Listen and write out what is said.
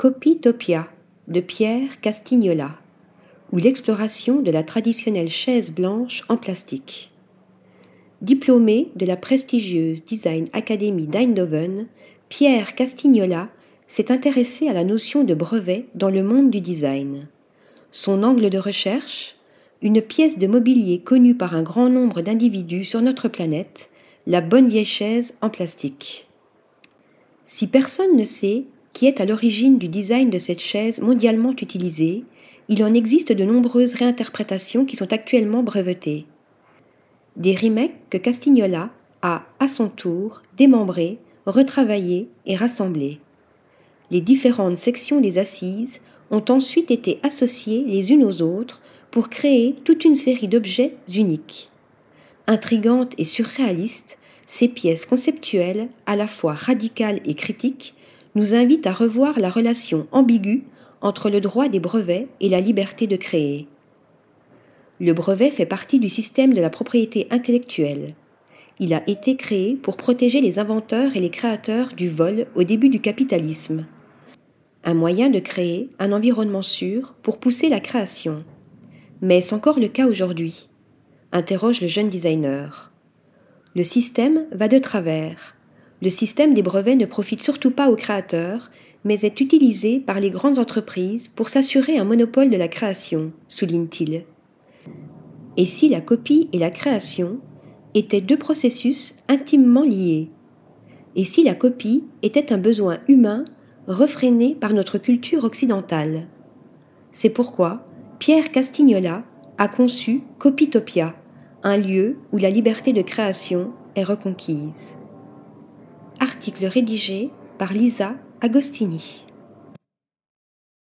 Copytopia de Pierre Castignola ou l'exploration de la traditionnelle chaise blanche en plastique. Diplômé de la prestigieuse Design Academy d'Eindhoven, Pierre Castignola s'est intéressé à la notion de brevet dans le monde du design. Son angle de recherche Une pièce de mobilier connue par un grand nombre d'individus sur notre planète, la bonne vieille chaise en plastique. Si personne ne sait qui est à l'origine du design de cette chaise mondialement utilisée, il en existe de nombreuses réinterprétations qui sont actuellement brevetées. Des remakes que Castignola a, à son tour, démembrés, retravaillés et rassemblés. Les différentes sections des assises ont ensuite été associées les unes aux autres pour créer toute une série d'objets uniques. Intrigantes et surréalistes, ces pièces conceptuelles, à la fois radicales et critiques, nous invitent à revoir la relation ambiguë entre le droit des brevets et la liberté de créer. Le brevet fait partie du système de la propriété intellectuelle. Il a été créé pour protéger les inventeurs et les créateurs du vol au début du capitalisme. Un moyen de créer un environnement sûr pour pousser la création. Mais est-ce encore le cas aujourd'hui interroge le jeune designer. Le système va de travers. Le système des brevets ne profite surtout pas aux créateurs, mais est utilisé par les grandes entreprises pour s'assurer un monopole de la création, souligne-t-il. Et si la copie et la création étaient deux processus intimement liés? Et si la copie était un besoin humain refréné par notre culture occidentale? C'est pourquoi Pierre Castignola a conçu Copytopia, un lieu où la liberté de création est reconquise. Article rédigé par Lisa Agostini.